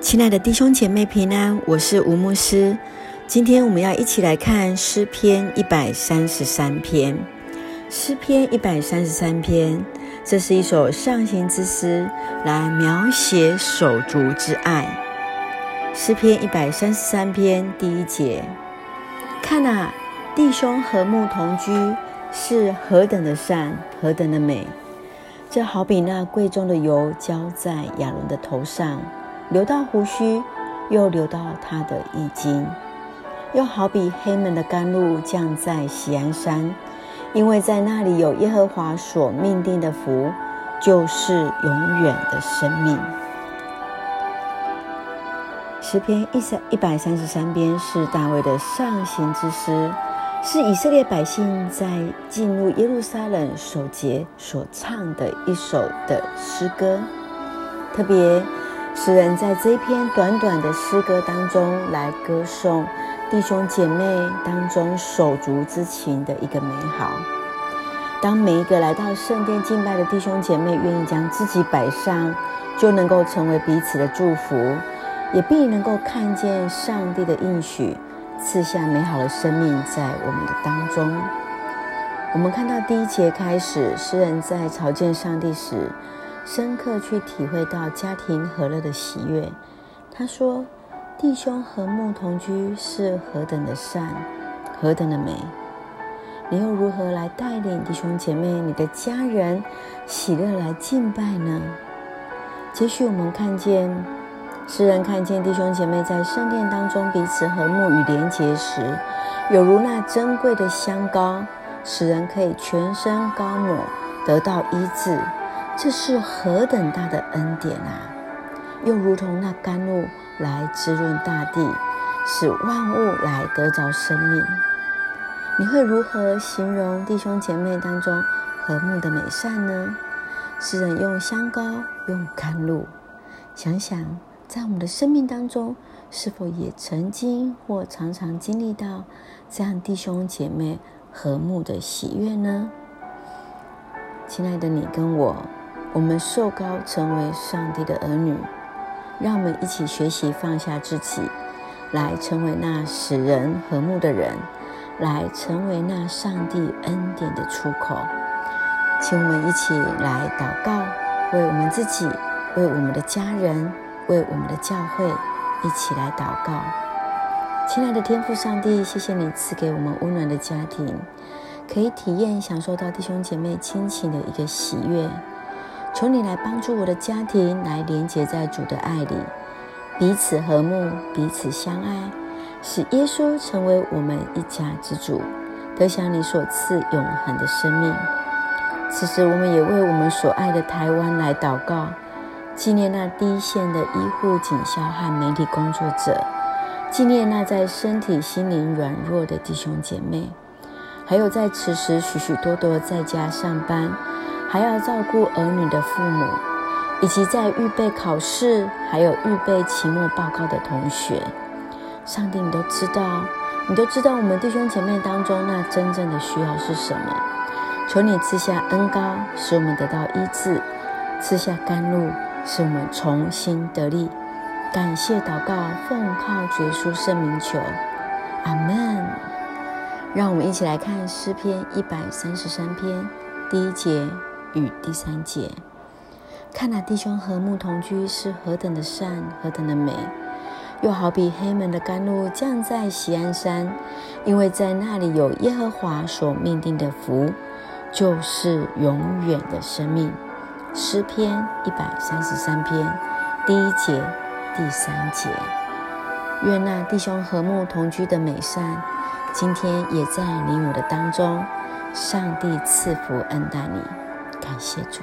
亲爱的弟兄姐妹平安，我是吴牧师。今天我们要一起来看诗篇一百三十三篇。诗篇一百三十三篇，这是一首上行之诗，来描写手足之爱。诗篇一百三十三篇第一节，看啊，弟兄和睦同居，是何等的善，何等的美！这好比那贵重的油浇在亚伦的头上。流到胡须，又流到他的衣襟，又好比黑门的甘露降在喜安山，因为在那里有耶和华所命定的福，就是永远的生命。诗篇一三一百三十三篇是大卫的上行之诗，是以色列百姓在进入耶路撒冷守节所唱的一首的诗歌，特别。诗人在这一篇短短的诗歌当中，来歌颂弟兄姐妹当中手足之情的一个美好。当每一个来到圣殿敬拜的弟兄姐妹愿意将自己摆上，就能够成为彼此的祝福，也必能够看见上帝的应许，赐下美好的生命在我们的当中。我们看到第一节开始，诗人在朝见上帝时，深刻去体会到家庭和乐的喜悦。他说：“弟兄和睦同居是何等的善，何等的美！你又如何来带领弟兄姐妹、你的家人喜乐来敬拜呢？”接续我们看见诗人看见弟兄姐妹在圣殿当中彼此和睦与连结时，有如那珍贵的香膏，使人可以全身膏抹，得到医治。这是何等大的恩典啊！又如同那甘露来滋润大地，使万物来得着生命。你会如何形容弟兄姐妹当中和睦的美善呢？诗人用香膏，用甘露。想想在我们的生命当中，是否也曾经或常常经历到这样弟兄姐妹和睦的喜悦呢？亲爱的你跟我。我们受膏成为上帝的儿女，让我们一起学习放下自己，来成为那使人和睦的人，来成为那上帝恩典的出口。请我们一起来祷告，为我们自己，为我们的家人，为我们的教会，一起来祷告。亲爱的天父上帝，谢谢你赐给我们温暖的家庭，可以体验享受到弟兄姐妹亲情的一个喜悦。求你来帮助我的家庭，来连结在主的爱里，彼此和睦，彼此相爱，使耶稣成为我们一家之主，得享你所赐永恒的生命。此时，我们也为我们所爱的台湾来祷告，纪念那第一线的医护、警消和媒体工作者，纪念那在身体、心灵软弱的弟兄姐妹，还有在此时许许多多在家上班。还要照顾儿女的父母，以及在预备考试，还有预备期末报告的同学，上帝，你都知道，你都知道我们弟兄姐妹当中那真正的需要是什么？求你赐下恩膏，使我们得到医治；赐下甘露，使我们重新得力。感谢祷告，奉靠主耶稣圣名求，阿门。让我们一起来看诗篇一百三十三篇第一节。与第三节，看那，弟兄和睦同居是何等的善，何等的美！又好比黑门的甘露降在锡安山，因为在那里有耶和华所命定的福，就是永远的生命。诗篇一百三十三篇第一节、第三节。愿那弟兄和睦同居的美善，今天也在你我的当中。上帝赐福恩待你。感谢主。